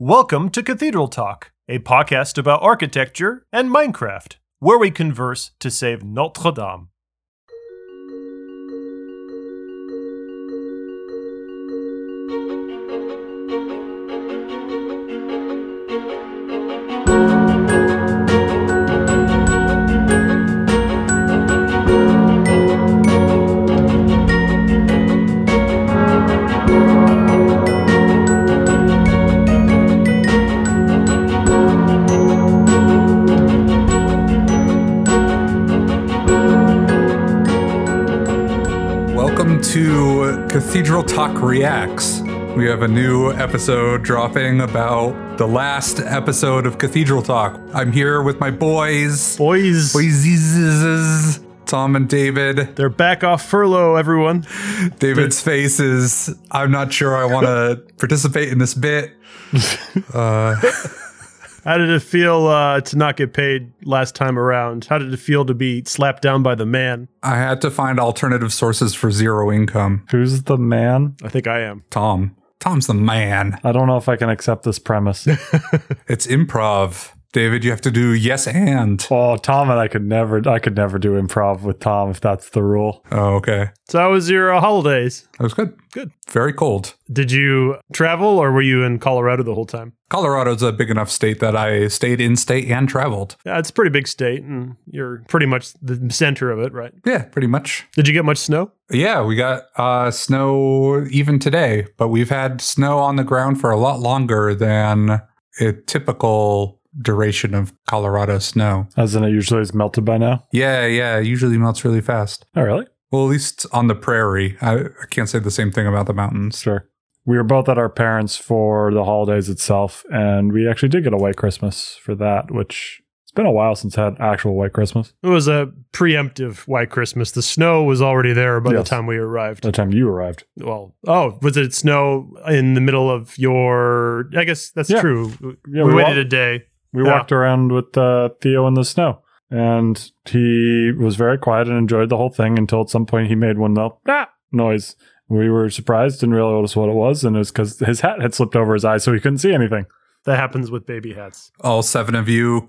Welcome to Cathedral Talk, a podcast about architecture and Minecraft, where we converse to save Notre Dame. Cathedral Talk Reacts. We have a new episode dropping about the last episode of Cathedral Talk. I'm here with my boys, Boys, boys, Tom and David. they're back off furlough, everyone. David's face is, I'm not sure I want to participate in this bit. Uh, How did it feel uh, to not get paid last time around? How did it feel to be slapped down by the man? I had to find alternative sources for zero income. Who's the man? I think I am. Tom. Tom's the man. I don't know if I can accept this premise. It's improv. David, you have to do yes and. oh, Tom and I could never I could never do improv with Tom if that's the rule. Oh, okay. So, how was your uh, holidays? That was good. Good. Very cold. Did you travel or were you in Colorado the whole time? Colorado's a big enough state that I stayed in state and traveled. Yeah, it's a pretty big state and you're pretty much the center of it, right? Yeah, pretty much. Did you get much snow? Yeah, we got uh, snow even today, but we've had snow on the ground for a lot longer than a typical duration of Colorado snow. As in it usually is melted by now. Yeah, yeah, it usually melts really fast. Oh really? Well, at least on the prairie. I, I can't say the same thing about the mountains. Sure. We were both at our parents for the holidays itself, and we actually did get a white Christmas for that, which it's been a while since I had actual white Christmas. It was a preemptive white Christmas. The snow was already there by Yes. the time we arrived. By the time you arrived. Well, oh, was it snow in the middle of your? I guess that's Yeah. true. Yeah, we, we waited wa- a day. We Yeah. walked around with uh, Theo in the snow, and he was very quiet and enjoyed the whole thing until at some point he made one little ah noise. We were surprised, didn't realize what it was, and it was because his hat had slipped over his eyes, so he couldn't see anything. That happens with baby hats. All seven of you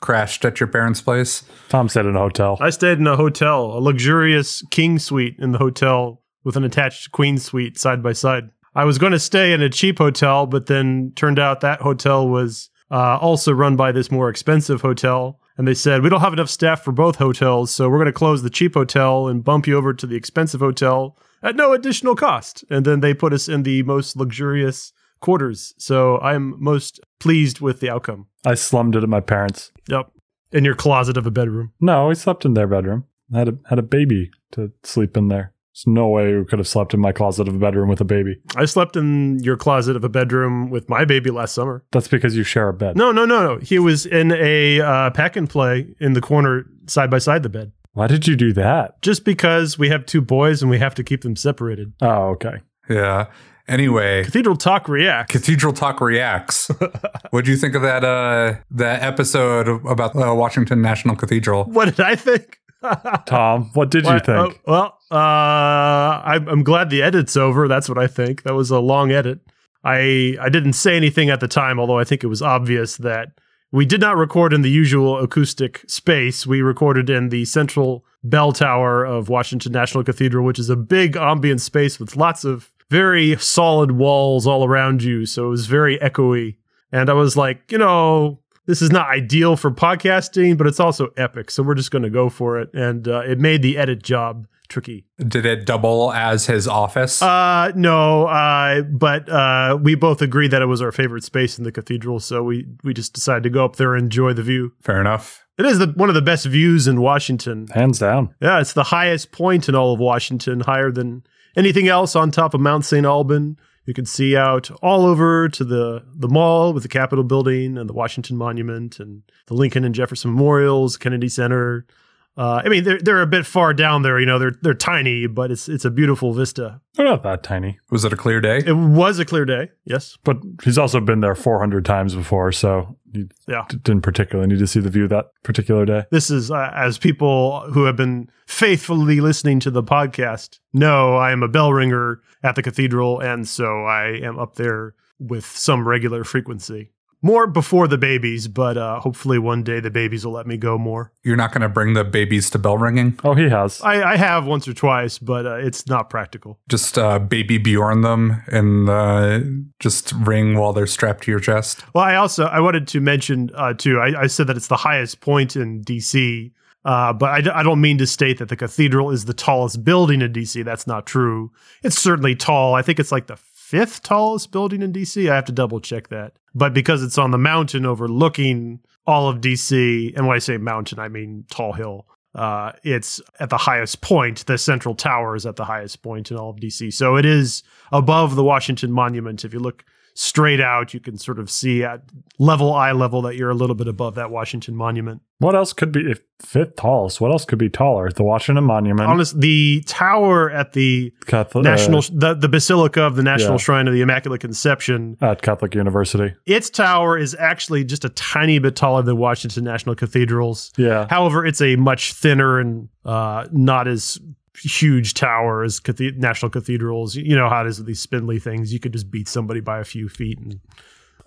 crashed at your parents' place. Tom stayed in a hotel. I stayed in a hotel, a luxurious king suite in the hotel with an attached queen suite side by side. I was going to stay in a cheap hotel, but then turned out that hotel was uh, also run by this more expensive hotel. And they said, We don't have enough staff for both hotels, so we're going to close the cheap hotel and bump you over to the expensive hotel at no additional cost. And then they put us in the most luxurious quarters. So I'm most pleased with the outcome. I slummed it at my parents. Yep. In your closet of a bedroom. No, we slept in their bedroom. I had a had a baby to sleep in there. There's no way we could have slept in my closet of a bedroom with a baby. I slept in your closet of a bedroom with my baby last summer. That's because you share a bed. No, no, no, no. He was in a uh, pack and play in the corner side by side the bed. Why did you do that? Just because we have two boys and we have to keep them separated. Oh, okay. Yeah. Anyway, Cathedral Talk reacts. Cathedral Talk reacts. what do you think of that uh that episode about uh, Washington National Cathedral? what did I think? Tom, what did you think? oh, well, uh, I'm, I'm glad the edit's over. That's what I think. That was a long edit. I I didn't say anything at the time, although I think it was obvious that we did not record in the usual acoustic space. We recorded in the central bell tower of Washington National Cathedral, which is a big ambient space with lots of very solid walls all around you. So it was very echoey. And I was like, you know, this is not ideal for podcasting, but it's also epic. So we're just going to go for it. And uh, it made the edit job tricky. Did it double as his office? Uh, no, uh, but uh, we both agreed that it was our favorite space in the cathedral. So we, we just decided to go up there and enjoy the view. Fair enough. It is the, one of the best views in Washington. Hands down. Yeah, it's the highest point in all of Washington, higher than anything else on top of Mount St. Alban. You can see out all over to the, the mall with the Capitol building and the Washington Monument and the Lincoln and Jefferson Memorials, Kennedy Center. Uh, I mean, they're they're a bit far down there. You know, they're they're tiny, but it's it's a beautiful vista. They're not that tiny. Was it a clear day? It was a clear day. Yes. But he's also been there 400 times before, so he Yeah. d- didn't particularly need to see the view that particular day. This is uh, as people who have been faithfully listening to the podcast know. I am a bell ringer at the cathedral, and so I am up there with some regular frequency. More before the babies, but uh, hopefully one day the babies will let me go more. You're not going to bring the babies to bell ringing? Oh, he has. I, I have once or twice, but uh, it's not practical. Just uh, baby Bjorn them and uh, just ring while they're strapped to your chest? Well, I also I wanted to mention uh, too. I, I said that it's the highest point in DC, uh, but I, d- I don't mean to state that the cathedral is the tallest building in DC. That's not true. It's certainly tall. I think it's like the fifth tallest building in DC. I have to double check that. But because it's on the mountain overlooking all of DC, and when I say mountain, I mean tall hill. Uh, it's at the highest point. The central tower is at the highest point in all of DC. So it is above the Washington Monument. If you look straight out, you can sort of see at level eye level that you're a little bit above that Washington Monument. What else could be if fifth tallest? What else could be taller? The Washington Monument, Honest, the tower at the Catholic, National, uh, the, the Basilica of the National yeah. Shrine of the Immaculate Conception, at Catholic University. its tower is actually just a tiny bit taller than Washington National Cathedral's. Yeah, However, it's a much thinner and uh, not as huge towers, national cathedrals. You know how it is with these spindly things. You could just beat somebody by a few feet. And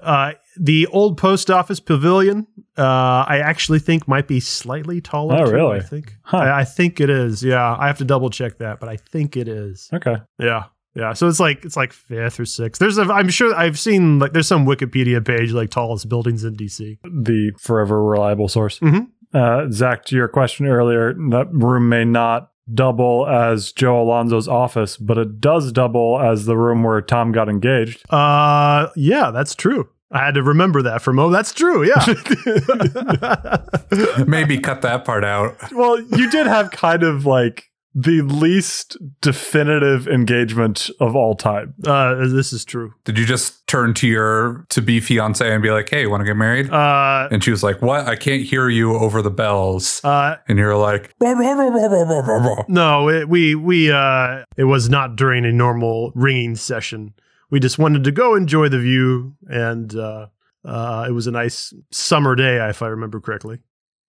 uh, the old post office pavilion, uh, I actually think might be slightly taller. Oh, too, really? I think. Huh. I, I think it is. Yeah, I have to double check that, but I think it is. okay. Yeah. Yeah, so it's like it's like fifth or sixth. There's a, I'm sure I've seen like there's some Wikipedia page like tallest buildings in DC. The forever reliable source. Mhm. Uh, Zach, to your question earlier, that room may not double as Joe Alonso's office, but it does double as the room where Tom got engaged. Uh, yeah, that's true. I had to remember that from oh, that's true. Yeah. Maybe cut that part out. well, you did have kind of like the least definitive engagement of all time. uh, this is true. Did you just turn to your to be fiance and be like, "Hey, you want to get married?" Uh, and she was like, "What? I can't hear you over the bells." uh, And you're like, no, it, we we uh, it was not during a normal ringing session. We just wanted to go enjoy the view, and uh, uh, it was a nice summer day, if I remember correctly.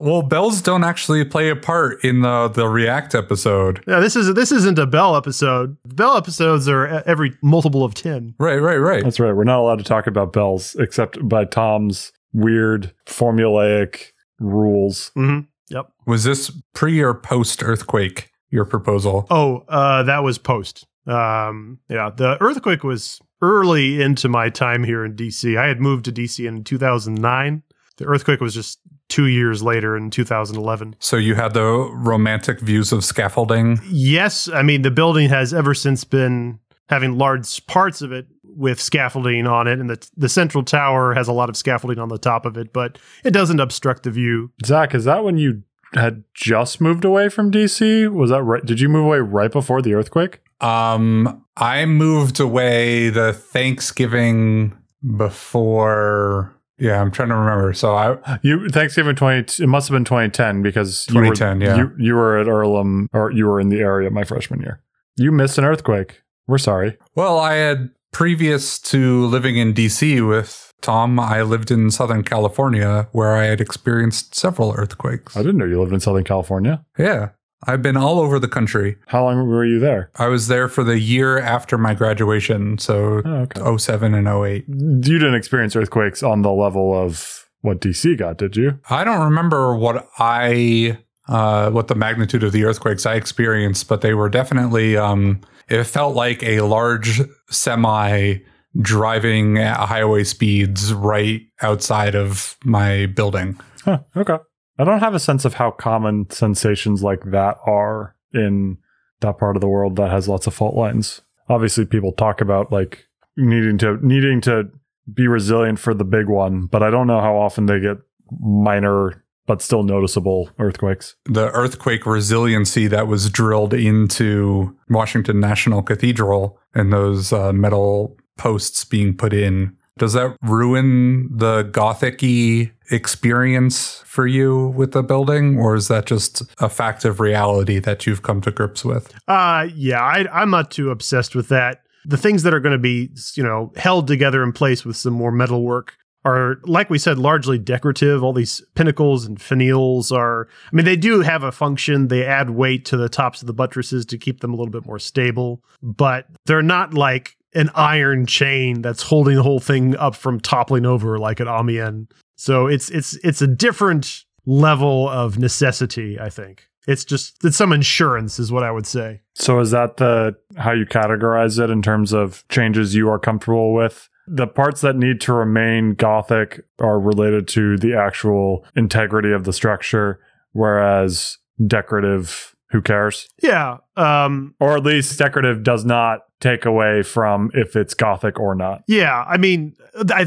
"Well, bells don't actually play a part in the the React episode." Yeah, this is this isn't a Bell episode. Bell episodes are e- every multiple of ten. Right, right, right. That's right. We're not allowed to talk about bells except by Tom's weird formulaic rules. Mm-hmm. Yep. Was this pre or post earthquake? Your proposal? Oh, uh, that was post. Um, yeah, the earthquake was early into my time here in DC. I had moved to DC in 2009. The earthquake was just two years later in 2011. So you had the romantic views of scaffolding. Yes, I mean the building has ever since been having large parts of it with scaffolding on it, and the the central tower has a lot of scaffolding on the top of it, but it doesn't obstruct the view. Zach, is that when you had just moved away from DC? Was that right? Did you move away right before the earthquake? Um, I moved away the Thanksgiving before. Yeah, I'm trying to remember. So I You Thanksgiving twenty. It must have been twenty ten because you 2010, were, yeah. You, you were at Earlham, or you were in the area my freshman year. You missed an earthquake. We're sorry. well, I had previous to living in DC with Tom. I lived in Southern California where I had experienced several earthquakes. I didn't know you lived in Southern California. Yeah, I've been all over the country. How long were you there? I was there for the year after my graduation, so Oh, okay. 07 and 08. You didn't experience earthquakes on the level of what DC got, did you? I don't remember what I uh, what the magnitude of the earthquakes I experienced, but they were definitely. Um, it felt like a large semi driving at highway speeds right outside of my building. Huh, okay. I don't have a sense of how common sensations like that are in that part of the world that has lots of fault lines. Obviously, people talk about like needing to needing to be resilient for the big one, but I don't know how often they get minor but still noticeable earthquakes. The earthquake resiliency that was drilled into Washington National Cathedral and those uh, metal posts being put in. Does that ruin the gothic-y experience for you with the building, or is that just a fact of reality that you've come to grips with? Uh yeah, I, I'm not too obsessed with that. The things that are going to be, you know, held together in place with some more metal work are, like we said, largely decorative. All these pinnacles and finials are, I mean, they do have a function. They add weight to the tops of the buttresses to keep them a little bit more stable, but they're not like an iron chain that's holding the whole thing up from toppling over like at Amiens. So it's it's it's a different level of necessity, I think. It's just it's some insurance is what I would say. So is that the how you categorize it in terms of changes you are comfortable with? The parts that need to remain gothic are related to the actual integrity of the structure, whereas decorative who cares? Yeah. Um, or at least decorative does not take away from if it's gothic or not. Yeah. I mean,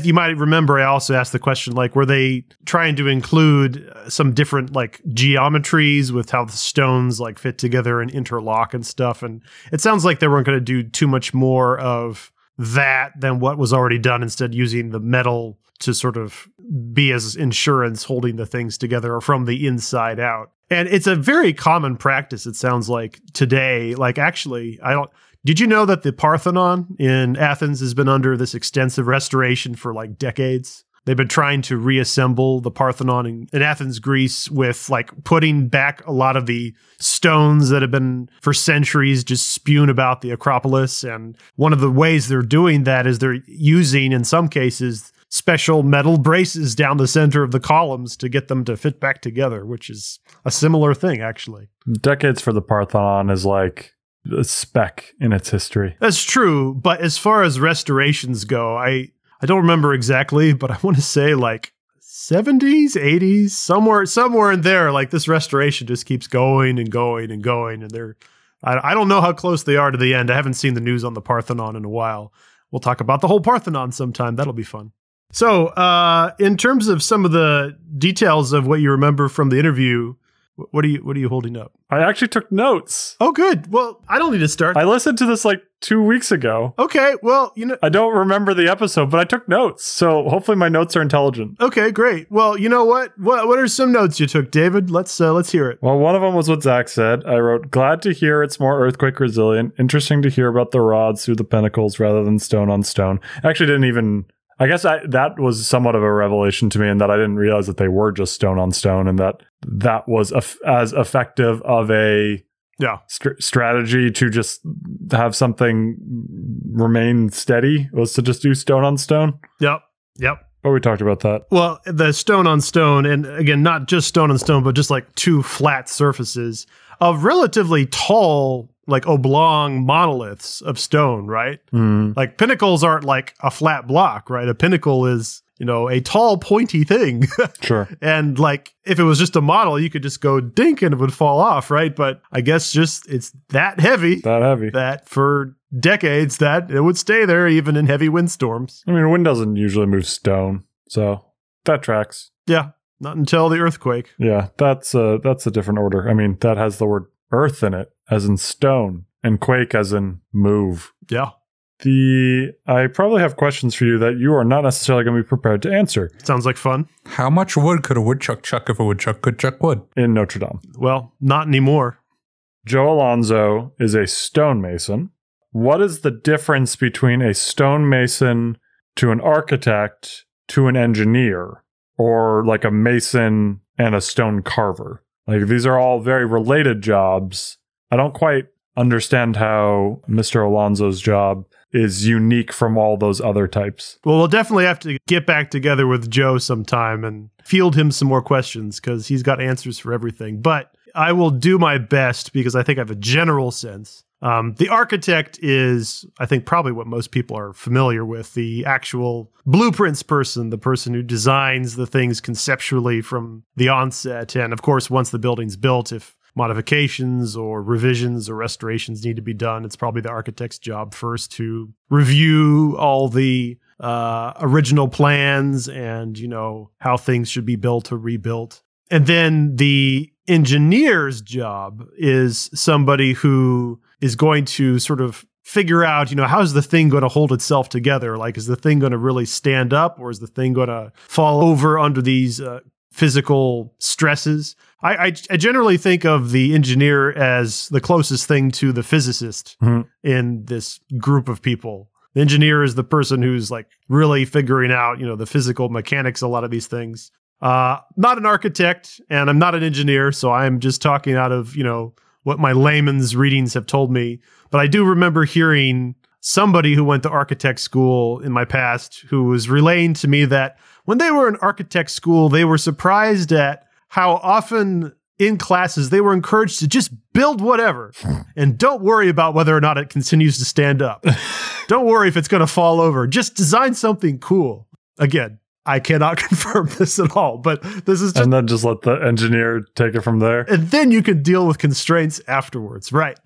you might remember I also asked the question like, were they trying to include some different like geometries with how the stones like fit together and interlock and stuff? And it sounds like they weren't going to do too much more of that than what was already done, instead, using the metal to sort of be as insurance holding the things together or from the inside out. And it's a very common practice, it sounds like today. Like, actually, I don't. Did you know that the Parthenon in Athens has been under this extensive restoration for like decades? They've been trying to reassemble the Parthenon in, in, Athens, Greece, with like putting back a lot of the stones that have been for centuries just spewed about the Acropolis. And one of the ways they're doing that is they're using, in some cases, special metal braces down the center of the columns to get them to fit back together, which is a similar thing, actually. Decades for the Parthenon is like a speck in its history. That's true, but as far as restorations go, I I don't remember exactly, but I want to say like 70s, 80s, somewhere somewhere in there. Like this restoration just keeps going and going and going, and they're I, I don't know how close they are to the end. I haven't seen the news on the Parthenon in a while. We'll talk about the whole Parthenon sometime. That'll be fun. So, uh, in terms of some of the details of what you remember from the interview, what are you what are you holding up? I actually took notes. Oh, good. Well, I don't need to start. I listened to this like two weeks ago. Okay. Well, you know, I don't remember the episode, but I took notes, so hopefully my notes are intelligent. Okay, great. Well, you know what? What what are some notes you took, David? Let's uh, let's hear it. Well, one of them was what Zach said. I wrote, "Glad to hear it's more earthquake resilient. Interesting to hear about the rods through the pinnacles rather than stone on stone." I actually didn't even I guess I, that was somewhat of a revelation to me, in that I didn't realize that they were just stone on stone, and that that was as effective of a yeah st- strategy to just have something remain steady was to just do stone on stone. Yep, yep. But we talked about that. Well, the stone on stone, and again, not just stone on stone, but just like two flat surfaces of relatively tall like oblong monoliths of stone, right? Mm. Like pinnacles aren't like a flat block, right? A pinnacle is, you know, a tall, pointy thing. sure. And like if it was just a model, you could just go dink and it would fall off, right? But I guess just it's that heavy. That heavy. That for decades that it would stay there even in heavy windstorms. I mean, wind doesn't usually move stone. So that tracks. Yeah. Not until the earthquake. Yeah, that's a that's a different order. I mean, that has the word earth in it, as in stone, and quake as in move. Yeah. The I probably have questions for you that you are not necessarily going to be prepared to answer. Sounds like fun. How much wood could a woodchuck chuck if a woodchuck could chuck wood? In Notre Dame. Well, not anymore. Joe Alonso is a stonemason. What is the difference between a stonemason to an architect to an engineer or like a mason and a stone carver? Like these are all very related jobs. I don't quite understand how Mr. Alonso's job is unique from all those other types. Well, we'll definitely have to get back together with Joe sometime and field him some more questions because he's got answers for everything. But I will do my best because I think I have a general sense. Um, the architect is, I think, probably what most people are familiar with the actual blueprints person, the person who designs the things conceptually from the onset. And of course, once the building's built, if modifications or revisions or restorations need to be done, it's probably the architect's job first to review all the uh, original plans and you know how things should be built or rebuilt. And then the engineer's job is somebody who is going to sort of figure out, you know, how's the thing going to hold itself together? Like, is the thing going to really stand up or is the thing going to fall over under these uh, physical stresses? I, I, I, generally think of the engineer as the closest thing to the physicist mm-hmm. in this group of people. The engineer is the person who's like really figuring out, you know, the physical mechanics, a lot of these things. Uh, not an architect and I'm not an engineer, so I'm just talking out of, you know, what my layman's readings have told me. But I do remember hearing somebody who went to architect school in my past who was relaying to me that when they were in architect school, they were surprised at how often in classes they were encouraged to just build whatever hmm. and don't worry about whether or not it continues to stand up. don't worry if it's going to fall over. Just design something cool. Again, I cannot confirm this at all, but this is just and then just let the engineer take it from there. and then you can deal with constraints afterwards, right?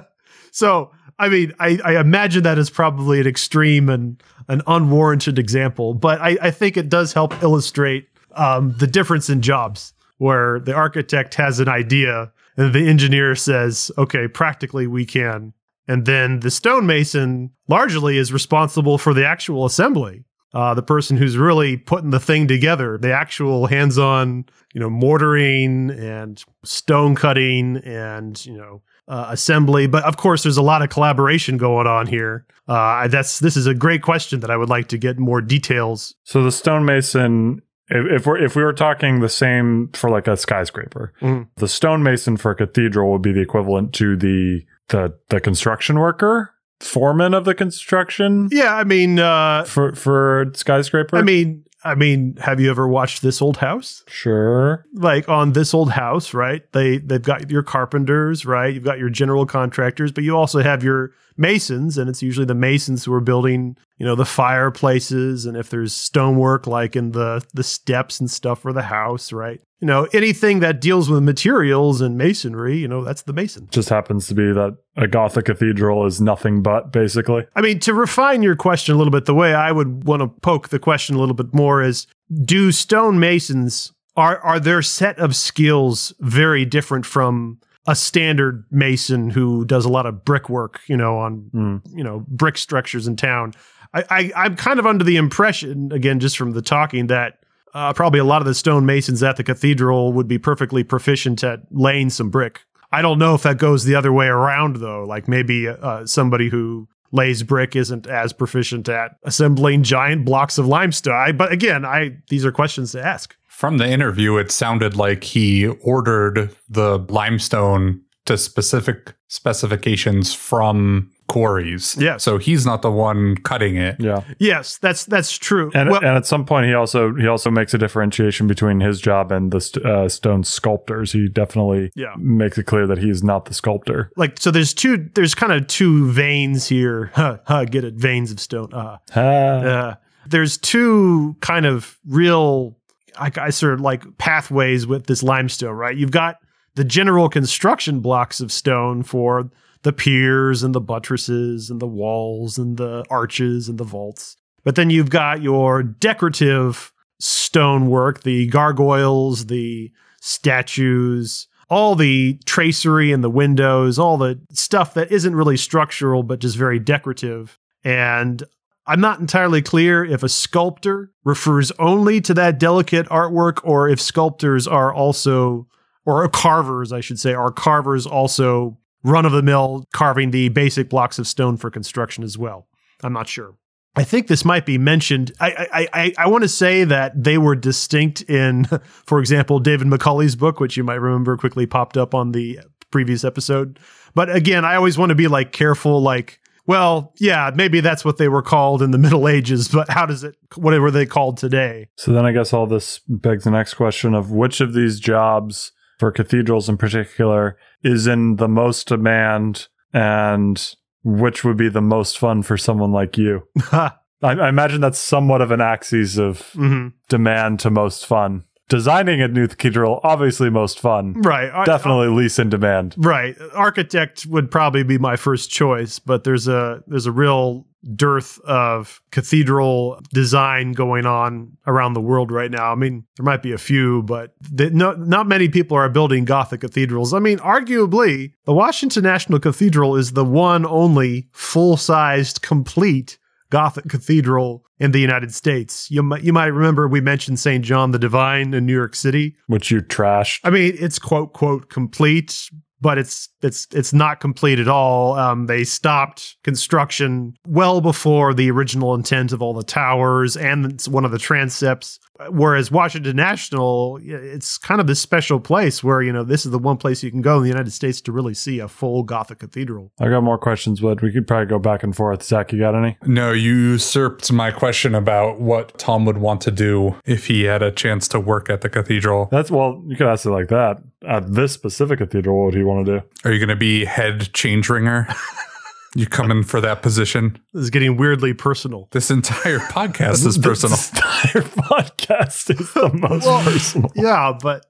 so, I mean, I, I imagine that is probably an extreme and an unwarranted example, but I, I think it does help illustrate um, the difference in jobs, where the architect has an idea and the engineer says, "Okay, practically we can," and then the stonemason largely is responsible for the actual assembly. Uh, the person who's really putting the thing together, the actual hands-on, you know, mortaring and stone cutting and you know uh, assembly. But of course, there's a lot of collaboration going on here. Uh, that's this is a great question that I would like to get more details. So the stonemason, if, if we're if we were talking the same for like a skyscraper, Mhm. the stonemason for a cathedral would be the equivalent to the the the construction worker, foreman of the construction Yeah, I mean, uh, for for skyscraper. I mean, I mean, have you ever watched This Old House? sure. like on this old house, right? They they've got your carpenters, right? You've got your general contractors, but you also have your masons, and it's usually the masons who are building, you know, the fireplaces, and if there's stonework like in the the steps and stuff for the house, right? You know, anything that deals with materials and masonry, you know, that's the mason. Just happens to be that a Gothic cathedral is nothing but basically. I mean, to refine your question a little bit, the way I would want to poke the question a little bit more is do stonemasons are are their set of skills very different from a standard mason who does a lot of brickwork, you know, on Hmm. you know brick structures in town. I, I I'm kind of under the impression, again, just from the talking, that uh, probably a lot of the stonemasons at the cathedral would be perfectly proficient at laying some brick. I don't know if that goes the other way around though. Like maybe uh, somebody who lays brick isn't as proficient at assembling giant blocks of limestone. I, but again, I these are questions to ask. From the interview, it sounded like he ordered the limestone to specific specifications from quarries. Yeah. So he's not the one cutting it. Yeah. Yes, that's that's true. And, Well- and at some point, he also he also makes a differentiation between his job and the st- uh, stone sculptors. He definitely Yeah. makes it clear that he's not the sculptor. like so there's two there's kind of two veins here huh, huh, get it veins of stone uh, Ah. uh there's two kind of real I, I sort of like pathways with this limestone right you've got the general construction blocks of stone for the piers and the buttresses and the walls and the arches and the vaults but then you've got your decorative stonework the gargoyles the statues all the tracery in the windows, all the stuff that isn't really structural but just very decorative. And I'm not entirely clear if a sculptor refers only to that delicate artwork or if sculptors are also, or carvers, I should say, are carvers also run of the mill carving the basic blocks of stone for construction as well. I'm not sure. I think this might be mentioned. I I I, I want to say that they were distinct in, for example, David Macaulay's book, which you might remember quickly popped up on the previous episode. But again, I always want to be like careful, like, well, yeah, maybe that's what they were called in the Middle Ages, but how does it? What were they called today? So then I guess all this begs the next question of which of these jobs for cathedrals in particular is in the most demand and which would be the most fun for someone like you? I, I imagine that's somewhat of an axis of hmm demand to most fun. Designing a new cathedral, obviously most fun. Right. I- Definitely least in demand. Right. Architect would probably be my first choice, but there's a there's a real dearth of cathedral design going on around the world right now. I mean, there might be a few, but the, no, not many people are building Gothic cathedrals. I mean, arguably, the Washington National Cathedral is the one only full-sized, complete Gothic cathedral in the United States. You might you might remember we mentioned St. John the Divine in New York City. Which you trashed. I mean, it's quote quote complete, but it's it's it's not complete at all. Um, they stopped construction well before the original intent of all the towers and one of the transepts. Whereas Washington National, it's kind of this special place where you know this is the one place you can go in the United States to really see a full Gothic cathedral. I got more questions, but we could probably go back and forth. Zach, you got any? No, you usurped my question about what Tom would want to do if he had a chance to work at the cathedral. That's well, you could ask it like that. At this specific cathedral, what would he want to do? Are you going to be head change ringer? you coming for that position? This is getting weirdly personal. This entire podcast is personal. This entire podcast is the most personal. Yeah, but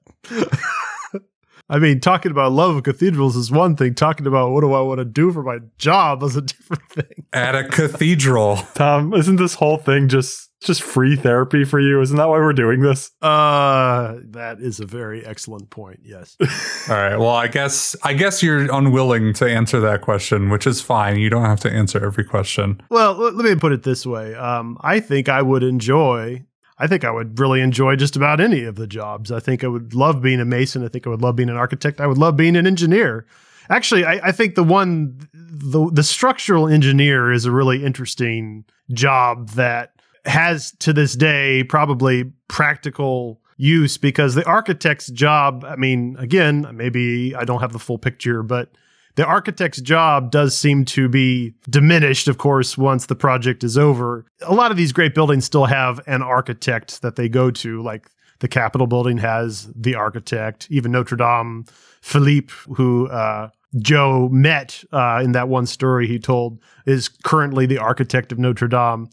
I mean, talking about love of cathedrals is one thing. Talking about what do I want to do for my job is a different thing. At a cathedral. Tom, isn't this whole thing just just free therapy for you? Isn't that why we're doing this? Uh, that is a very excellent point. Yes. All right. Well, I guess I guess you're unwilling to answer that question, which is fine. You don't have to answer every question. well, let me put it this way. Um, I think I would enjoy. I think I would really enjoy just about any of the jobs. I think I would love being a mason. I think I would love being an architect. I would love being an engineer. Actually, I, I think the one, the, the structural engineer is a really interesting job that has to this day probably practical use because the architect's job, I mean, again, maybe I don't have the full picture, but the architect's job does seem to be diminished, of course, once the project is over. A lot of these great buildings still have an architect that they go to, like the Capitol building has the architect, even Notre Dame, Philippe, who uh, Joe met uh, in that one story he told, is currently the architect of Notre Dame.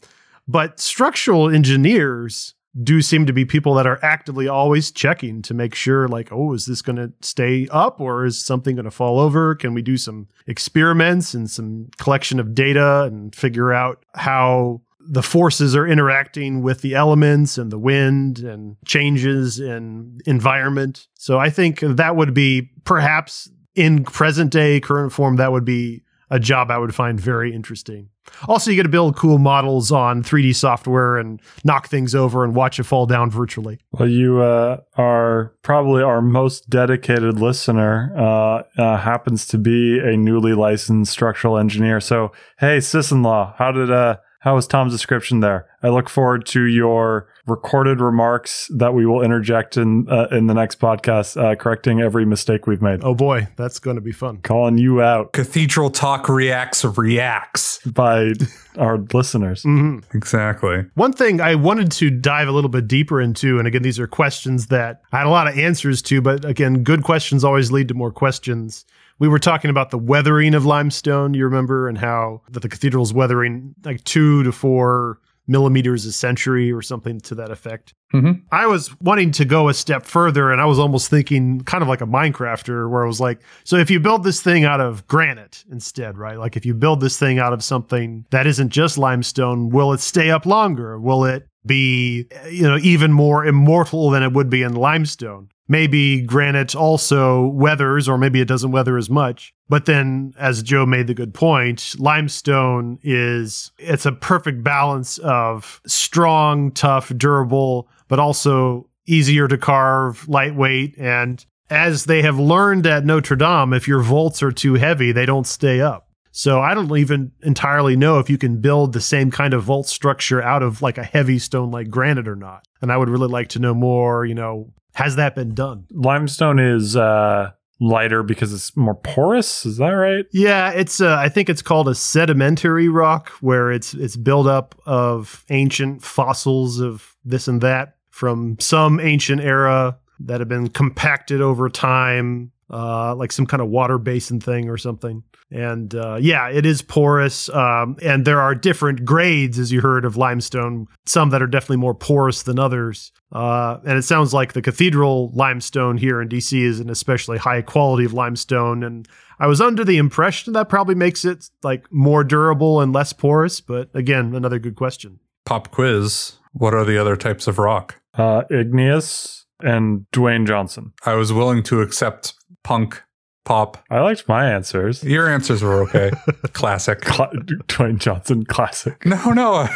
But structural engineers do seem to be people that are actively always checking to make sure, like, oh, is this going to stay up or is something going to fall over? Can we do some experiments and some collection of data and figure out how the forces are interacting with the elements and the wind and changes in environment? So I think that would be perhaps in present day, current form, that would be a job I would find very interesting. Also, you get to build cool models on 3D software and knock things over and watch it fall down virtually. Well, you uh, are probably our most dedicated listener. Uh, uh, happens to be a newly licensed structural engineer. So, hey, sis-in-law, how did uh, how was Tom's description there? I look forward to your recorded remarks that we will interject in uh, in the next podcast, uh, correcting every mistake we've made. Oh boy, that's going to be fun. Calling you out Cathedral Talk reacts reacts. by our listeners. hmm Exactly. One thing I wanted to dive a little bit deeper into, and again, these are questions that I had a lot of answers to, but again, good questions always lead to more questions. We were talking about the weathering of limestone, you remember, and how that the cathedral's weathering like two to four millimeters a century or something to that effect. Mhm. I was wanting to go a step further, and I was almost thinking kind of like a Minecrafter, where I was like, so if you build this thing out of granite instead, right? Like if you build this thing out of something that isn't just limestone, will it stay up longer? Will it be, you know, even more immortal than it would be in limestone? Maybe granite also weathers, or maybe it doesn't weather as much. But then, as Joe made the good point, limestone is it's a perfect balance of strong, tough, durable, but also easier to carve, lightweight, and as they have learned at Notre Dame, if your vaults are too heavy, they don't stay up. So I don't even entirely know if you can build the same kind of vault structure out of like a heavy stone like granite or not. And I would really like to know more, you know, has that been done? Limestone is uh, lighter because it's more porous. Is that right? Yeah, it's uh, I think it's called a sedimentary rock where it's it's built up of ancient fossils of this and that from some ancient era that have been compacted over time, uh, like some kind of water basin thing or something. And uh, yeah, it is porous. Um, and there are different grades, as you heard, of limestone, some that are definitely more porous than others. Uh, and it sounds like the cathedral limestone here in DC is an especially high quality of limestone. And I was under the impression that probably makes it like more durable and less porous. But again, another good question. Pop quiz. What are the other types of rock? Uh, igneous and Dwayne Johnson. I was willing to accept punk, pop. I liked my answers. Your answers were okay. Classic. Cla- Dwayne Johnson, classic. No, no.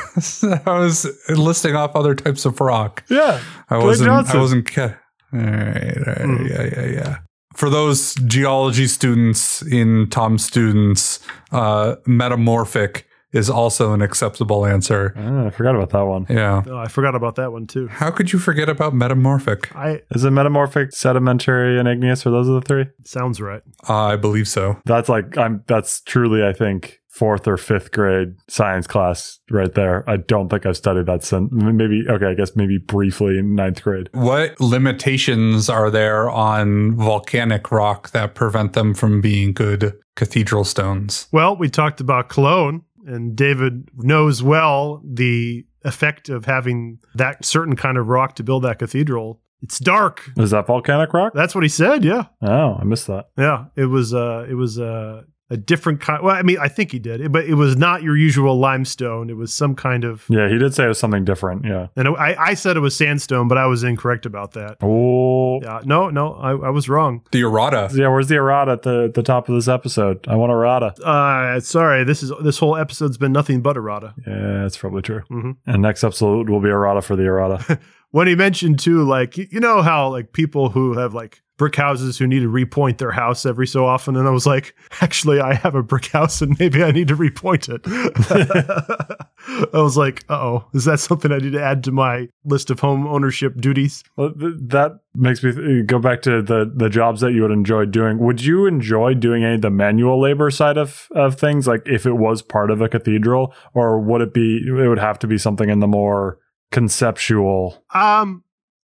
I was listing off other types of rock. Yeah, I Dwayne wasn't. Johnson. I wasn't. Ca- all right, all right, Mm. yeah, yeah, yeah. For those geology students in Tom's students, uh, metamorphic is also an acceptable answer. Ah, I forgot about that one. Yeah. Oh, I forgot about that one too. How could you forget about metamorphic? I Is it metamorphic, sedimentary, and igneous? Or those are the three? sounds right. Uh, I believe so. That's like I'm. That's truly, I think, fourth or fifth grade science class right there. I don't think I've studied that since maybe. Okay, I guess maybe briefly in ninth grade. What limitations are there on volcanic rock that prevent them from being good cathedral stones? Well, we talked about Cologne, and David knows well the effect of having that certain kind of rock to build that cathedral. It's dark. Is that volcanic rock? That's what he said. Yeah, Oh, I missed that. yeah. It was. Uh, it was uh, a different kind. Well, I mean, I think he did, but it was not your usual limestone. It was some kind of. Yeah, he did say it was something different. Yeah. And I, I said it was sandstone, but I was incorrect about that. Oh. Yeah, no, no, I, I was wrong. The errata. Yeah, where's the errata at the, the top of this episode? I want errata. Uh, sorry, this is this whole episode's been nothing but errata. Yeah, that's probably true. Mhm. And next episode will be errata for the errata. when he mentioned too, like you know how like people who have like brick houses who need to repoint their house every so often, and I was like, actually, I have a brick house, and maybe I need to repoint it. I was like, oh, is that something I need to add to my list of home ownership duties? well, th- that makes me th- go back to the the jobs that you would enjoy doing. Would you enjoy doing any of the manual labor side of of things, like if it was part of a cathedral, or would it be? It would have to be something in the more conceptual. Um,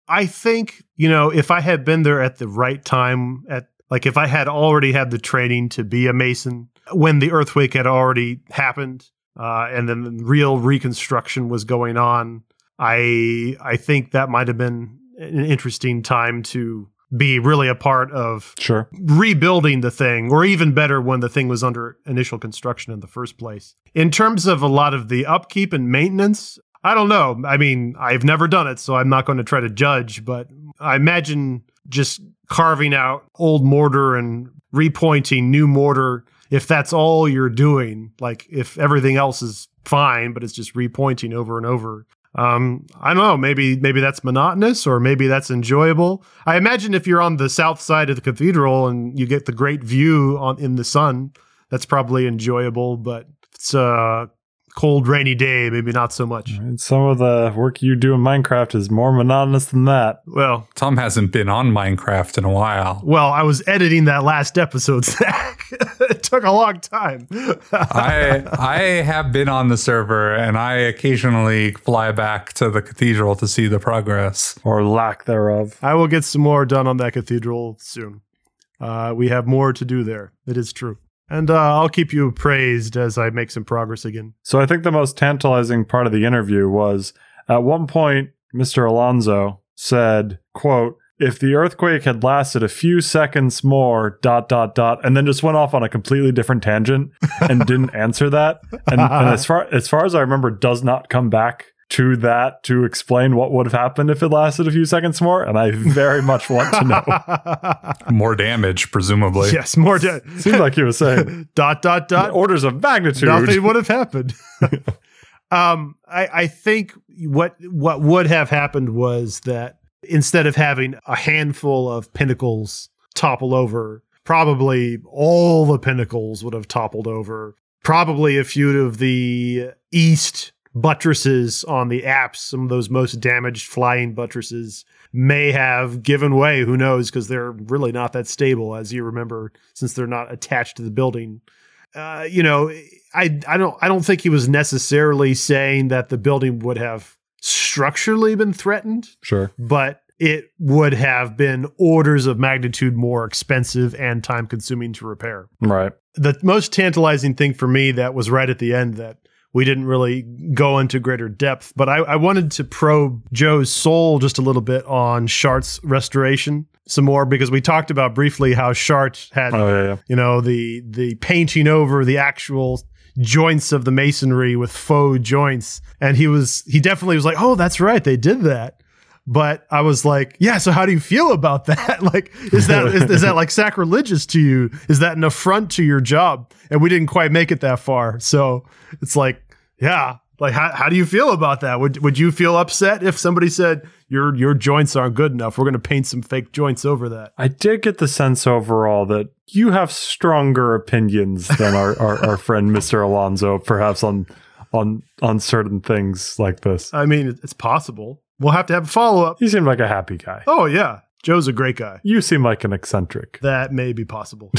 I think you know if I had been there at the right time, at like if I had already had the training to be a mason when the earthquake had already happened, uh, and then the real reconstruction was going on, I I think that might have been an interesting time to be really a part of Sure. rebuilding the thing, or even better, when the thing was under initial construction in the first place. In terms of a lot of the upkeep and maintenance, I don't know. I mean, I've never done it, so I'm not going to try to judge, but I imagine just carving out old mortar and repointing new mortar, if that's all you're doing, like if everything else is fine, but it's just repointing over and over. Um, I don't know. Maybe maybe that's monotonous, or maybe that's enjoyable. I imagine if you're on the south side of the cathedral and you get the great view on in the sun, that's probably enjoyable. But it's a cold, rainy day, maybe not so much. And some of the work you do in Minecraft is more monotonous than that. Well, Tom hasn't been on Minecraft in a while. well, I was editing that last episode, Zach. it took a long time. I I have been on the server and I occasionally fly back to the cathedral to see the progress. Or lack thereof. I will get some more done on that cathedral soon. Uh, we have more to do there. It is true. And uh, I'll keep you appraised as I make some progress again. So I think the most tantalizing part of the interview was at one point Mr. Alonso said, quote, if the earthquake had lasted a few seconds more, dot, dot, dot, and then just went off on a completely different tangent and didn't answer that. And, and as far as far as I remember, does not come back to that to explain what would have happened if it lasted a few seconds more. And I very much want to know. More damage, presumably. yes, more. Da- Seemed like he was saying dot dot dot. orders of magnitude. Nothing would have happened. um, I, I think what what would have happened was that instead of having a handful of pinnacles topple over, probably all the pinnacles would have toppled over. Probably a few of the east buttresses on the apse, some of those most damaged flying buttresses, may have given way. Who knows? Because they're really not that stable, as you remember, since they're not attached to the building. Uh, you know, I I don't I don't think he was necessarily saying that the building would have structurally been threatened, Sure. but it would have been orders of magnitude more expensive and time consuming to repair. Right. The most tantalizing thing for me that was right at the end that we didn't really go into greater depth, but I, I wanted to probe Joe's soul just a little bit on Chartres's restoration some more because we talked about briefly how Chart had Oh, yeah, yeah. you know the the painting over the actual joints of the masonry with faux joints and he was he definitely was like oh that's right they did that but i was like yeah so how do you feel about that like is that is, is that like sacrilegious to you is that an affront to your job and we didn't quite make it that far so it's like yeah Like, how, how do you feel about that? Would would you feel upset if somebody said your your joints aren't good enough? We're going to paint some fake joints over that. I did get the sense overall that you have stronger opinions than our, our, our friend Mr. Alonso, perhaps on on on certain things like this. I mean, it's possible. We'll have to have a follow up. He seemed like a happy guy. Oh yeah, Joe's a great guy. You seem like an eccentric. That may be possible.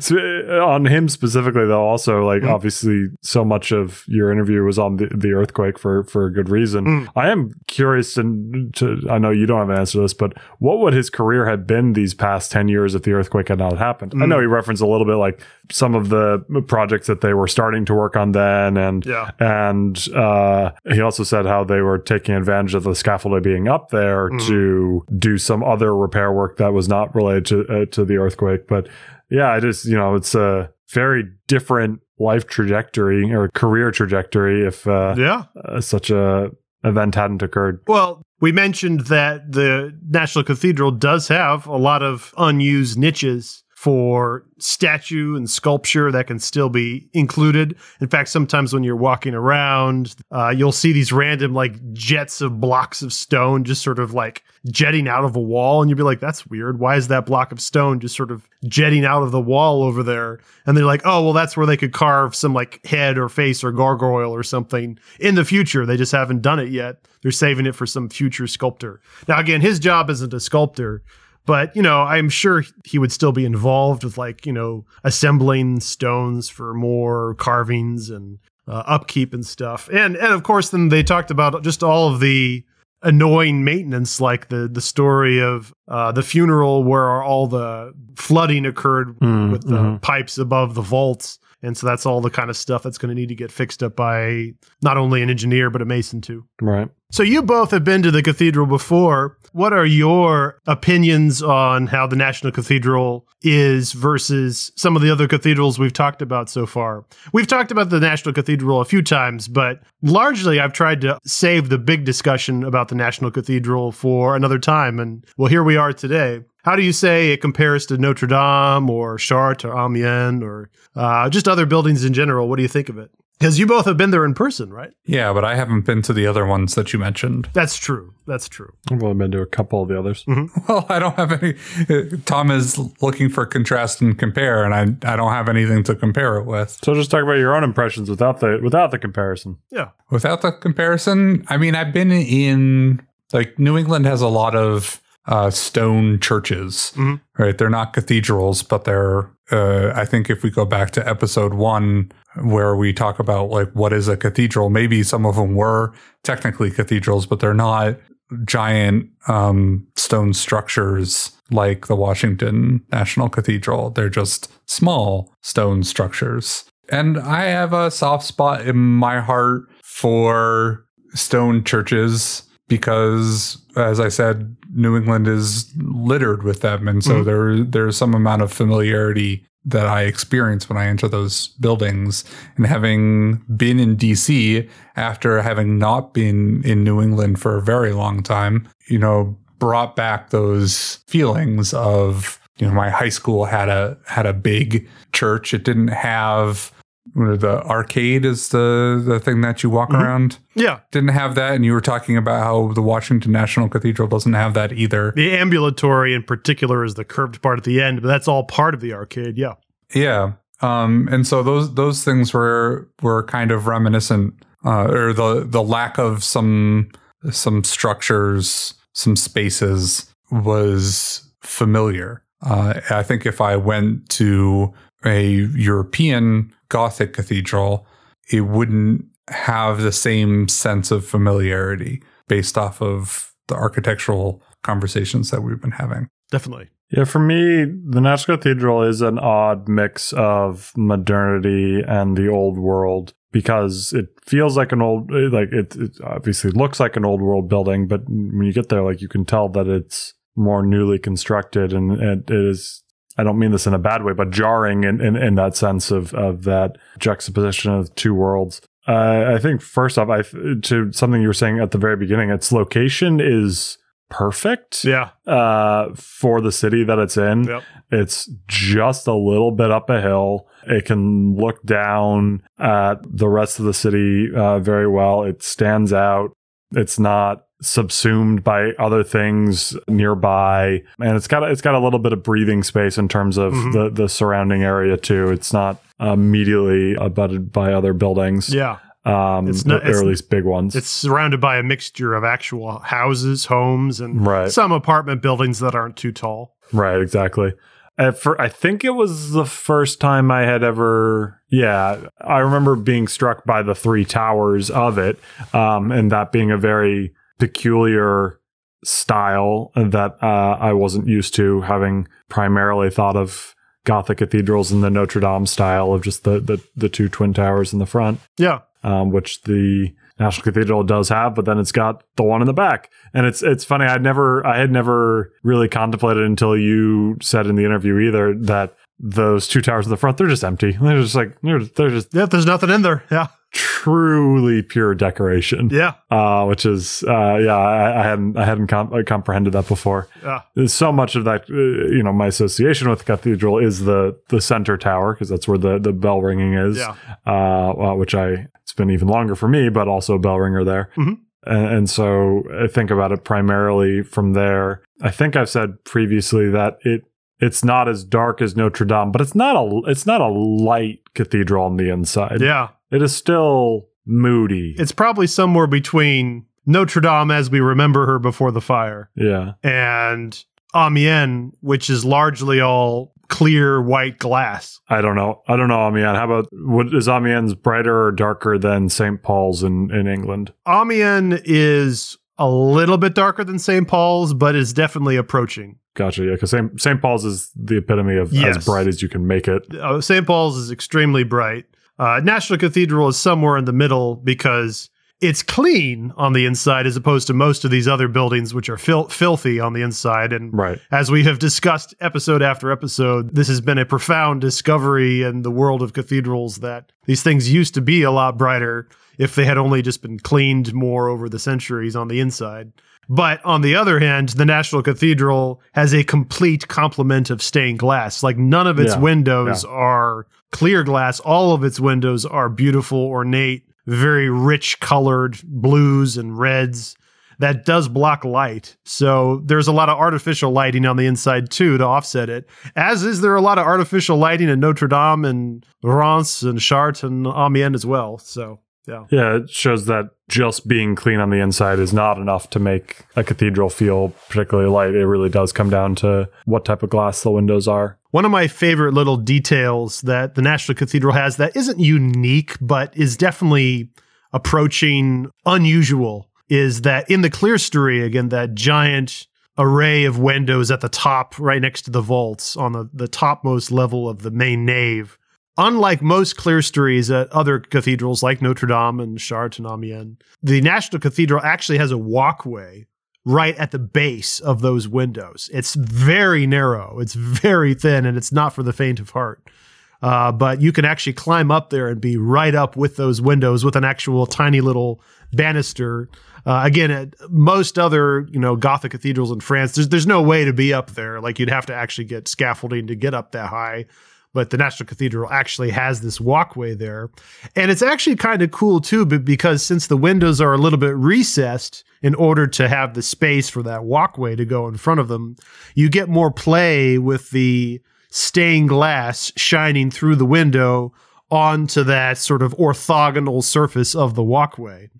so, uh, on him specifically, though, also like Mm. obviously, so much of your interview was on the, the earthquake for for a good reason. Mm. I am curious to, to. I know you don't have an answer to this, but what would his career have been these past ten years if the earthquake had not happened? I Mm. know he referenced a little bit like some of the projects that they were starting to work on then, and yeah. and uh, he also said how they were taking advantage of the scaffolding being up there Mhm. to do some other repair work that was not related to uh, to the earthquake. But yeah, I just you know it's a very different life trajectory or career trajectory if uh, Yeah. uh, such a event hadn't occurred. Well, we mentioned that the National Cathedral does have a lot of unused niches for statue and sculpture that can still be included. In fact, sometimes when you're walking around, uh, you'll see these random like jets of blocks of stone just sort of like jetting out of a wall, and you'll be like, "That's weird. Why is that block of stone just sort of jetting out of the wall over there?" And they're like, "Oh, well, that's where they could carve some like head or face or gargoyle or something in the future. They just haven't done it yet. They're saving it for some future sculptor." Now, again, his job isn't a sculptor. But, you know, I'm sure he would still be involved with like, you know, assembling stones for more carvings and uh, upkeep and stuff. And and of course then they talked about just all of the annoying maintenance like the the story of uh, the funeral where all the flooding occurred Mm, with the mhm. pipes above the vaults. And so that's all the kind of stuff that's going to need to get fixed up by not only an engineer but a mason too. Right. So you both have been to the cathedral before. What are your opinions on how the National Cathedral is versus some of the other cathedrals we've talked about so far? We've talked about the National Cathedral a few times, but largely I've tried to save the big discussion about the National Cathedral for another time. And well, here we are today. How do you say it compares to Notre Dame or Chartres or Amiens or uh, just other buildings in general? What do you think of it? Because you both have been there in person, right? Yeah, but I haven't been to the other ones that you mentioned. That's true. That's true. I've only been to a couple of the others. Well, I don't have any. uh, Tom is looking for contrast and compare, and I I don't have anything to compare it with. So just talk about your own impressions without the without the comparison. Yeah. Without the comparison, I mean, I've been in like New England has a lot of uh, stone churches, Mhm. right? They're not cathedrals, but they're. Uh, I think if we go back to episode one, where we talk about like what is a cathedral, maybe some of them were technically cathedrals, but they're not giant um, stone structures like the Washington National Cathedral. They're just small stone structures. And I have a soft spot in my heart for stone churches because, as I said, New England is littered with them, and so Mhm. there there's some amount of familiarity that I experience when I enter those buildings. And having been in DC after having not been in New England for a very long time, you know, brought back those feelings of you know my high school had a had a big church. It didn't have the arcade is the the thing that you walk Mhm. around. Yeah. Didn't have that, and you were talking about how the Washington National Cathedral doesn't have that either. The ambulatory in particular is the curved part at the end, but that's all part of the arcade. Yeah. Yeah. Um, and so those those things were were kind of reminiscent, uh, or the the lack of some some structures, some spaces was familiar. Uh, I think if I went to a European Gothic cathedral, it wouldn't have the same sense of familiarity based off of the architectural conversations that we've been having. Definitely. Yeah, for me, the National Cathedral is an odd mix of modernity and the old world because it feels like an old, like it, it obviously looks like an old world building, but when you get there, like you can tell that it's more newly constructed and it, it is. I don't mean this in a bad way, but jarring in, in, in that sense of, of that juxtaposition of two worlds. Uh, I think first off, I to something you were saying at the very beginning, its location is perfect Yeah. uh, for the city that it's in. Yep. It's just a little bit up a hill. It can look down at the rest of the city uh, very well. It stands out. It's not subsumed by other things nearby, and it's got a, it's got a little bit of breathing space in terms of Mhm. the the surrounding area too. It's not immediately abutted by other buildings. Yeah. Um, It's not- or at least big ones. It's surrounded by a mixture of actual houses, homes, and right. some apartment buildings that aren't too tall. Right, exactly. At fir- I think it was the first time I had ever. Yeah, I remember being struck by the three towers of it, um, and that being a very peculiar style that uh, I wasn't used to, having primarily thought of Gothic cathedrals in the Notre Dame style of just the the, the two twin towers in the front Yeah. um, which the National Cathedral does have, but then it's got the one in the back. And it's it's funny. I'd never I had never really contemplated until you said in the interview either that those two towers in the front they're just empty. They're just like they're, they're just Yeah. There's nothing in there. Yeah. Truly pure decoration. Yeah. Uh, which is uh, yeah I, I hadn't I hadn't com- I comprehended that before. Yeah. So much of that uh, you know my association with the cathedral is the the center tower because that's where the the bell ringing is Yeah. uh, which I it's been even longer for me, but also a bell ringer there. Mhm. And, and so I think about it primarily from there. I think I've said previously that it it's not as dark as Notre Dame, but it's not a it's not a light cathedral on the inside. Yeah. It is still moody. It's probably somewhere between Notre Dame as we remember her before the fire yeah, and Amiens, which is largely all clear white glass. I don't know. I don't know Amiens. How about what is Amiens brighter or darker than St. Paul's in in England? Amiens is a little bit darker than St. Paul's, but is definitely approaching. Gotcha. Yeah, because St. St. Paul's is the epitome of Yes. as bright as you can make it. uh, St. Paul's is extremely bright. Uh, National Cathedral is somewhere in the middle because it's clean on the inside as opposed to most of these other buildings, which are fil- filthy on the inside. And Right. as we have discussed episode after episode, this has been a profound discovery in the world of cathedrals that these things used to be a lot brighter if they had only just been cleaned more over the centuries on the inside. But on the other hand, the National Cathedral has a complete complement of stained glass. Like none of its Yeah. windows are clear glass. All of its windows are beautiful, ornate, very rich colored blues and reds that does block light. So there's a lot of artificial lighting on the inside too to offset it. As is there a lot of artificial lighting in Notre Dame and Reims and Chartres and Amiens as well. So yeah. Yeah, it shows that just being clean on the inside is not enough to make a cathedral feel particularly light. It really does come down to what type of glass the windows are. One of my favorite little details that the National Cathedral has that isn't unique, but is definitely approaching unusual is that in the clerestory, again, that giant array of windows at the top, right next to the vaults on the, the topmost level of the main nave. Unlike most clerestories at other cathedrals like Notre Dame and Chartres and Amiens, the National Cathedral actually has a walkway right at the base of those windows. It's very narrow, it's very thin, and it's not for the faint of heart. Uh, but you can actually climb up there and be right up with those windows with an actual tiny little banister. Uh, again, at most other you know Gothic cathedrals in France, there's there's no way to be up there. Like you'd have to actually get scaffolding to get up that high. But the National Cathedral actually has this walkway there, and it's actually kind of cool too, but because since the windows are a little bit recessed in order to have the space for that walkway to go in front of them, you get more play with the stained glass shining through the window onto that sort of orthogonal surface of the walkway.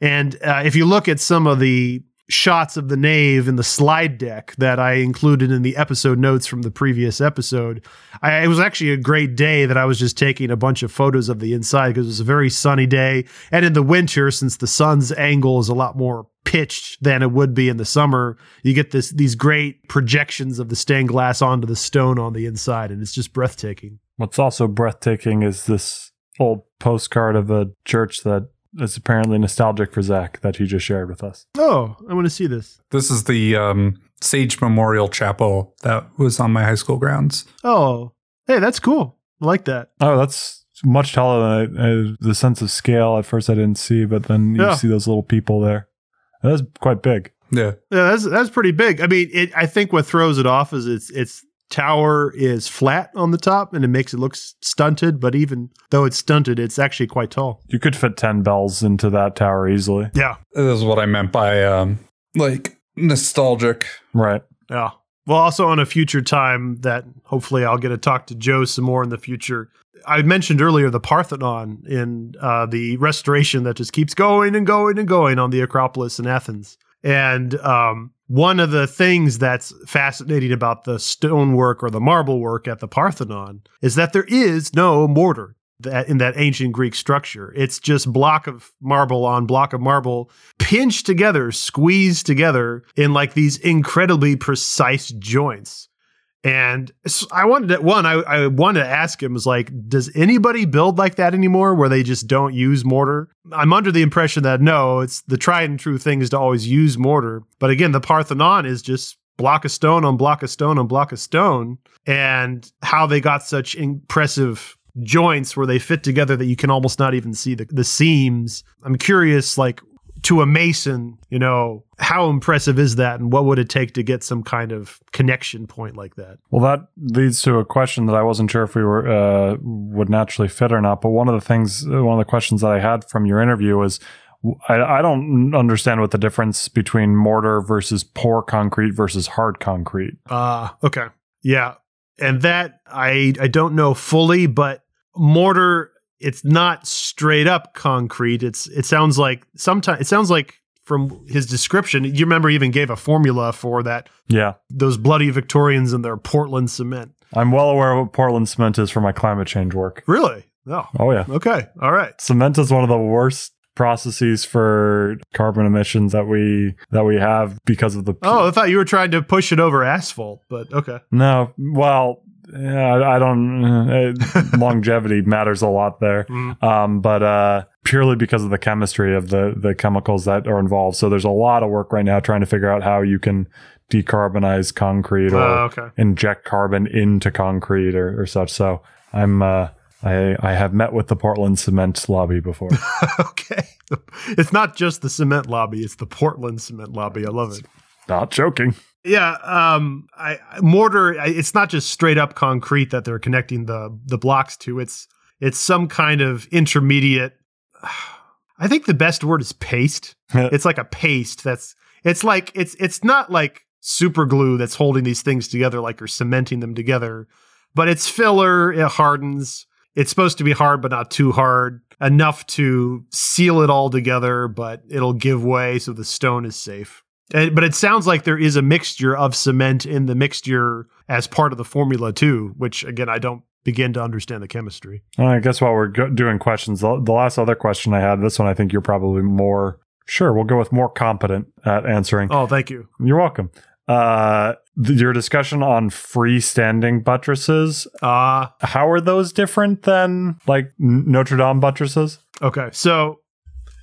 And uh, if you look at some of the shots of the nave in the slide deck that I included in the episode notes from the previous episode, I, it was actually a great day that I was just taking a bunch of photos of the inside because it was a very sunny day. And in the winter, since the sun's angle is a lot more pitched than it would be in the summer, you get this these great projections of the stained glass onto the stone on the inside, and it's just breathtaking. What's also breathtaking is this old postcard of a church that is apparently nostalgic for Zach that he just shared with us. Oh, I want to see this. This is the um, Sage Memorial Chapel that was on my high school grounds. Oh, hey, that's cool. I like that. Oh, that's much taller than I, I, the sense of scale at first I didn't see, but then you Yeah. see those little people there. That's quite big. Yeah. Yeah, that's that's pretty big. I mean, it, I think what throws it off is its its tower is flat on the top, and it makes it look stunted. But even though it's stunted, it's actually quite tall. You could fit 10 bells into that tower easily. Yeah, This is what I meant by um like nostalgic. Right. yeah. Well, also on a future time that hopefully I'll get to talk to Joe some more in the future. I mentioned earlier the Parthenon in uh, the restoration that just keeps going and going and going on the Acropolis in Athens. And um, one of the things that's fascinating about the stonework or the marble work at the Parthenon is that there is no mortar that in that ancient Greek structure. It's just block of marble on block of marble pinched together, squeezed together in like these incredibly precise joints. And I wanted to, one, I, I wanted to ask him was like, does anybody build like that anymore where they just don't use mortar? I'm under the impression that no, it's the tried and true thing is to always use mortar. But again, the Parthenon is just block of stone on block of stone on block of stone. And how they got such impressive joints where they fit together that you can almost not even see the, the seams. I'm curious, like, to a mason, you know, how impressive is that and what would it take to get some kind of connection point like that? Well, that leads to a question that I wasn't sure if we were uh, would naturally fit or not. But one of the things, uh, one of the questions that I had from your interview was, I, I don't understand what the difference between mortar versus pour concrete versus hard concrete. Uh okay. Yeah. And that I I don't know fully, but mortar it's not straight up concrete. It's it sounds like sometimes it sounds like from his description, you remember he even gave a formula for that Yeah, those bloody Victorians and their Portland cement. I'm well aware of what Portland cement is for my climate change work. Really? Oh. Oh yeah, Okay. All right. cement is one of the worst processes for carbon emissions that we that we have because of the Oh, I thought you were trying to push it over asphalt, but okay. no well yeah, I, I don't uh, longevity matters a lot there Mm. um, but uh, purely because of the chemistry of the the chemicals that are involved so there's a lot of work right now trying to figure out how you can decarbonize concrete or Oh, okay. inject carbon into concrete or, or such so I'm uh, I, I have met with the Portland cement lobby before. okay. It's not just the cement lobby, it's the Portland cement lobby. I love it. Not joking. Yeah, um I mortar I, it's not just straight up concrete that they're connecting the the blocks to. It's it's some kind of intermediate I think the best word is paste. it's like a paste that's it's like it's it's not like super glue that's holding these things together like you're cementing them together, but it's filler, it hardens. It's supposed to be hard but not too hard, enough to seal it all together, but it'll give way so the stone is safe. And, but it sounds like there is a mixture of cement in the mixture as part of the formula too, which again I don't begin to understand the chemistry. I guess while we're go- doing questions, the, the last other question I had, this one I think you're probably more sure. We'll go with more competent at answering. Oh, thank you. You're welcome. Uh, th- your discussion on freestanding buttresses. Uh How are those different than like Notre Dame buttresses? Okay, so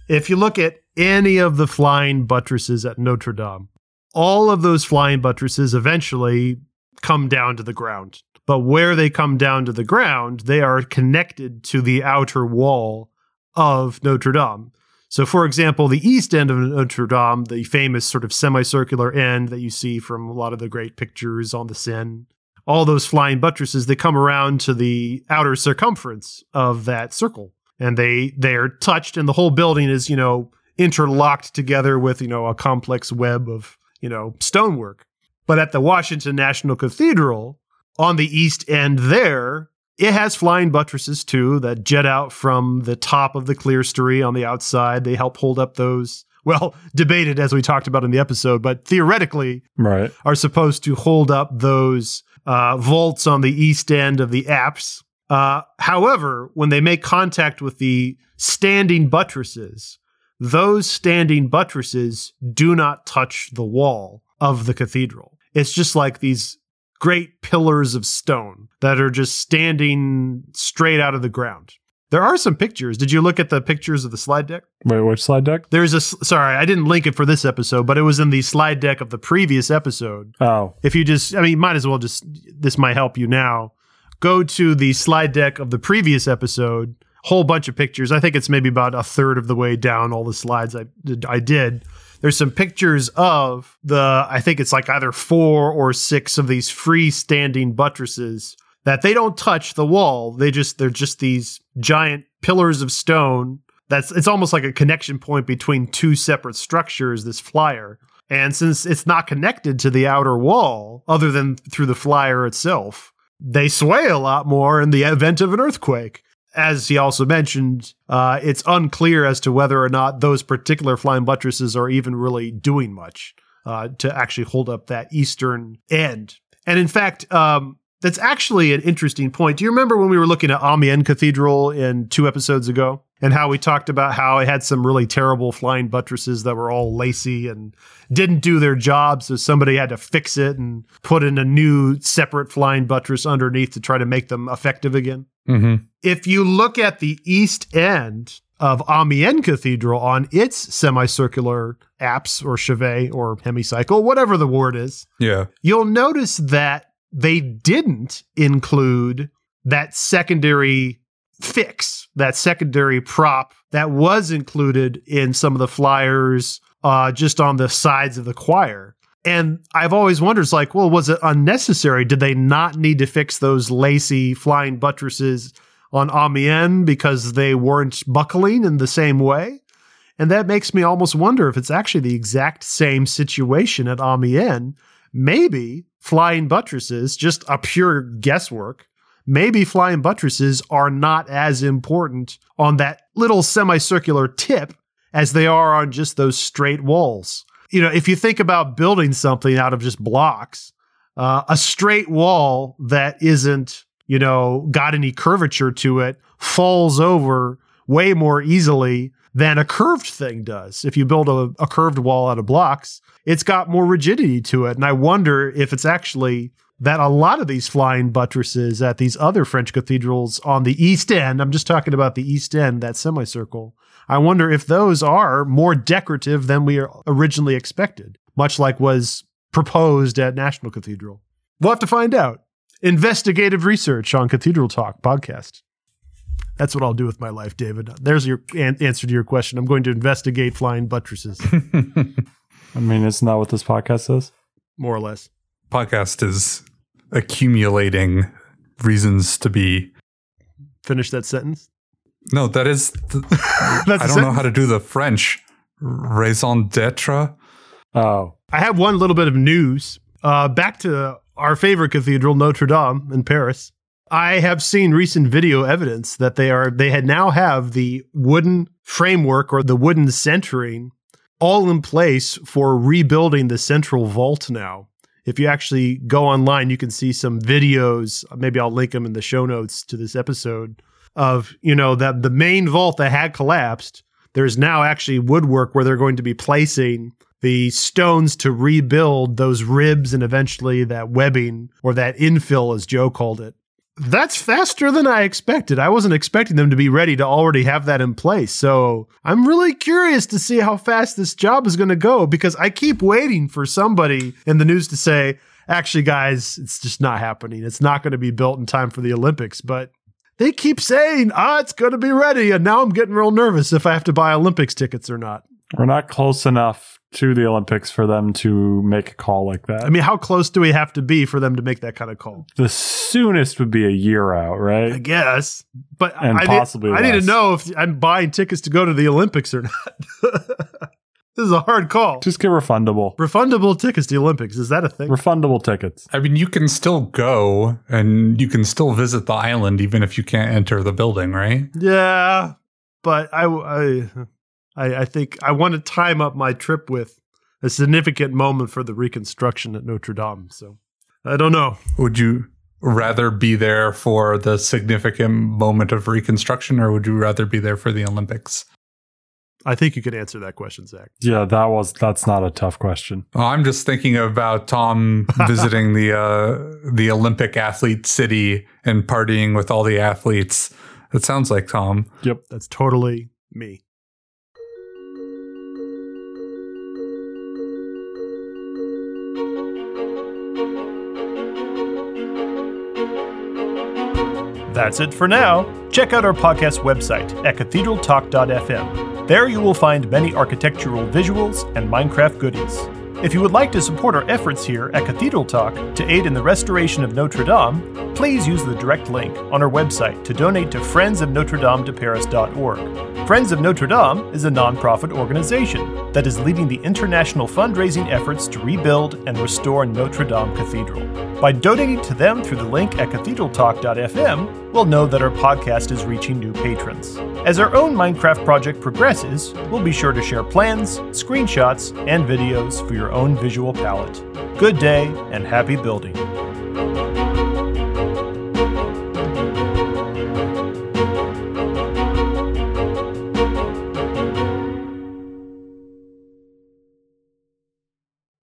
if you look at any of the flying buttresses at Notre Dame, all of those flying buttresses eventually come down to the ground. But where they come down to the ground, they are connected to the outer wall of Notre Dame. So, for example, the east end of Notre Dame, the famous sort of semicircular end that you see from a lot of the great pictures on the Seine, all those flying buttresses, they come around to the outer circumference of that circle and they they are touched and the whole building is you know interlocked together with you know a complex web of you know stonework but at the washington national cathedral on the east end there it has flying buttresses too that jet out from the top of the clerestory on the outside they help hold up those well debated as we talked about in the episode but theoretically Right. are supposed to hold up those uh, vaults on the east end of the apse. Uh, however, when they make contact with the standing buttresses, those standing buttresses do not touch the wall of the cathedral. It's just like these great pillars of stone that are just standing straight out of the ground. There are some pictures. Did you look at the pictures of the slide deck? Wait, which slide deck? There's a sorry, I didn't link it for this episode, but it was in the slide deck of the previous episode. Oh, If you just, I mean, might as well just, this might help you now. Go to the slide deck of the previous episode, whole bunch of pictures. I think it's maybe about a third of the way down all the slides I, I did. there's some pictures of the I think it's like either four or six of these freestanding buttresses that they don't touch the wall. They just they're just these giant pillars of stone. That's it's almost like a connection point between two separate structures. This flyer, and since it's not connected to the outer wall, other than through the flyer itself, they sway a lot more in the event of an earthquake. As he also mentioned, uh, it's unclear as to whether or not those particular flying buttresses are even really doing much uh, to actually hold up that eastern end. And in fact, um, that's actually an interesting point. Do you remember when we were looking at Amiens Cathedral in two episodes ago? And how we talked about how it had some really terrible flying buttresses that were all lacy and didn't do their job. So somebody had to fix it and put in a new separate flying buttress underneath to try to make them effective again. Mm-hmm. If you look at the east end of Amiens Cathedral on its semicircular apse or chevet or hemicycle, whatever the word is, Yeah. you'll notice that they didn't include that secondary fix, that secondary prop that was included in some of the flyers uh, just on the sides of the choir. And I've always wondered, it's like, well, was it unnecessary? Did they not need to fix those lacy flying buttresses on Amiens because they weren't buckling in the same way? And that makes me almost wonder if it's actually the exact same situation at Amiens. Maybe flying buttresses, just a pure guesswork, maybe flying buttresses are not as important on that little semicircular tip as they are on just those straight walls. You know, if you think about building something out of just blocks, uh, a straight wall that isn't, you know, got any curvature to it falls over way more easily than a curved thing does. If you build a, a curved wall out of blocks, it's got more rigidity to it. And I wonder if it's actually that a lot of these flying buttresses at these other French cathedrals on the east end, I'm just talking about the east end, that semicircle, I wonder if those are more decorative than we originally expected, much like was proposed at National Cathedral. We'll have to find out. Investigative research on Cathedral Talk podcast. That's what I'll do with my life, David. There's your an- answer to your question. I'm going to investigate flying buttresses, I mean, isn't that what this podcast is? more or less. Podcast is accumulating reasons to be. Finish that sentence. No, that is. th- That's I a don't know how to do the French. Raison d'etre. Oh, I have one little bit of news. Uh, back to our favorite cathedral, Notre Dame in Paris. I have seen recent video evidence that they are they had now have the wooden framework or the wooden centering all in place for rebuilding the central vault now. If you actually go online, you can see some videos. Maybe I'll link them in the show notes to this episode of, you know, that the main vault that had collapsed. There's now actually woodwork where they're going to be placing the stones to rebuild those ribs and eventually that webbing or that infill, as Joe called it. That's faster than I expected. I wasn't expecting them to be ready to already have that in place. So I'm really curious to see how fast this job is going to go because I keep waiting for somebody in the news to say, actually, guys, it's just not happening. It's not going to be built in time for the Olympics. But they keep saying, ah, it's going to be ready. And now I'm getting real nervous if I have to buy Olympics tickets or not. we're not close enough to the Olympics for them to make a call like that. I mean, how close do we have to be for them to make that kind of call? the soonest would be a year out, right? I guess, but And I possibly need, I need to know if I'm buying tickets to go to the Olympics or not. this is a hard call. Just get refundable. Refundable tickets to the Olympics is that a thing? Refundable tickets. I mean, you can still go and you can still visit the island even if you can't enter the building, right? yeah, but I, I, I, I think I want to time up my trip with a significant moment for the reconstruction at Notre Dame. So I don't know. Would you rather be there for the significant moment of reconstruction or would you rather be there for the Olympics? I think you could answer that question, Zach. Yeah, that was that's not a tough question. Oh, I'm just thinking about Tom visiting the uh, the Olympic athlete city and partying with all the athletes. It sounds like Tom. Yep. That's totally me. That's it for now. Check out our podcast website at cathedraltalk.fm. There you will find many architectural visuals and Minecraft goodies. If you would like to support our efforts here at Cathedral Talk to aid in the restoration of Notre Dame, please use the direct link on our website to donate to Friends of Notre Dame de Paris.org. Friends of Notre Dame is a nonprofit organization that is leading the international fundraising efforts to rebuild and restore Notre Dame Cathedral. By donating to them through the link at cathedraltalk.fm, we'll know that our podcast is reaching new patrons. As our own Minecraft project progresses, we'll be sure to share plans, screenshots, and videos for your own visual palette. Good day and happy building.